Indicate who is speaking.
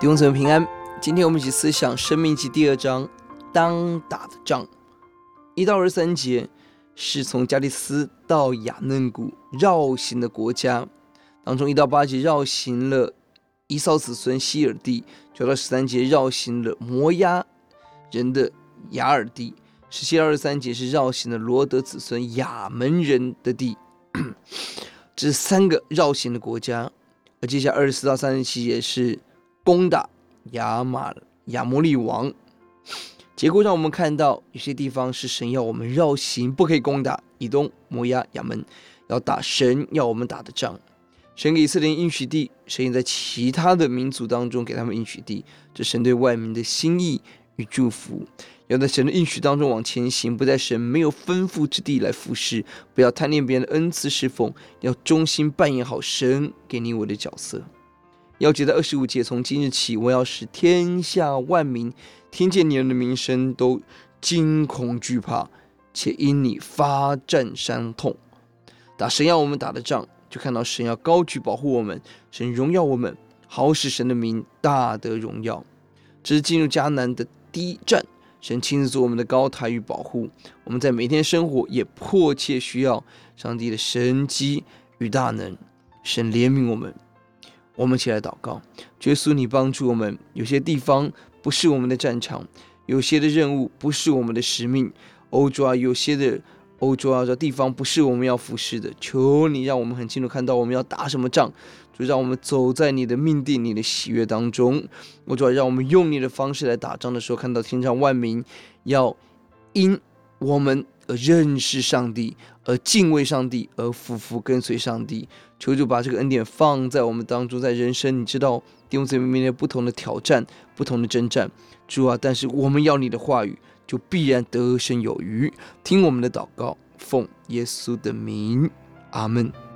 Speaker 1: 弟兄姊妹平安，今天我们一起思想《申命记》第二章当打的仗，一到二十三节是从加利斯到亚嫩谷绕行的国家，当中一到八节绕行了以扫子孙希尔地，九到十三节绕行了摩押人的雅尔地，十七到二十三节是绕行了罗得子孙亚门人的地，这是三个绕行的国家，而接下来二十四到三十七节是。攻打亚玛亚摩利王，结果让我们看到有些地方是神要我们绕行，不可以攻打以东、摩押、亚门，要打神要我们打的仗。神给以色列应许地，神也在其他的民族当中给他们应许地，这神对外民的心意与祝福。要在神的应许当中往前行，不在神没有吩咐之地来服侍，不要贪恋别人的恩赐侍奉，要忠心扮演好神给你我的角色。钥节在二十五节，从今日起，我要使天下万民听见你们的名声，都惊恐惧怕，且因你发战伤痛。打神要我们打的仗，就看到神要高举保护我们，神荣耀我们，好使神的名大得荣耀。这是进入迦南的第一站，神亲自做我们的高台与保护。我们在每天生活也迫切需要上帝的神迹与大能，神怜悯我们。我们起来祷告，耶稣，你帮助我们。有些地方不是我们的战场，有些的任务不是我们的使命。欧洲啊，有些的欧洲啊，这地方不是我们要服侍的。求你让我们很清楚看到我们要打什么仗，就让我们走在你的命定、你的喜悦当中。我主要，让我们用你的方式来打仗的时候，看到天上万民要因我们而认识上帝，而敬畏上帝，而服服跟随上帝。求主把这个恩典放在我们当中，在人生，你知道弟兄姊妹面临不同的挑战、不同的征战，主啊！但是我们要你的话语，就必然得胜有余。听我们的祷告，奉耶稣的名，阿门。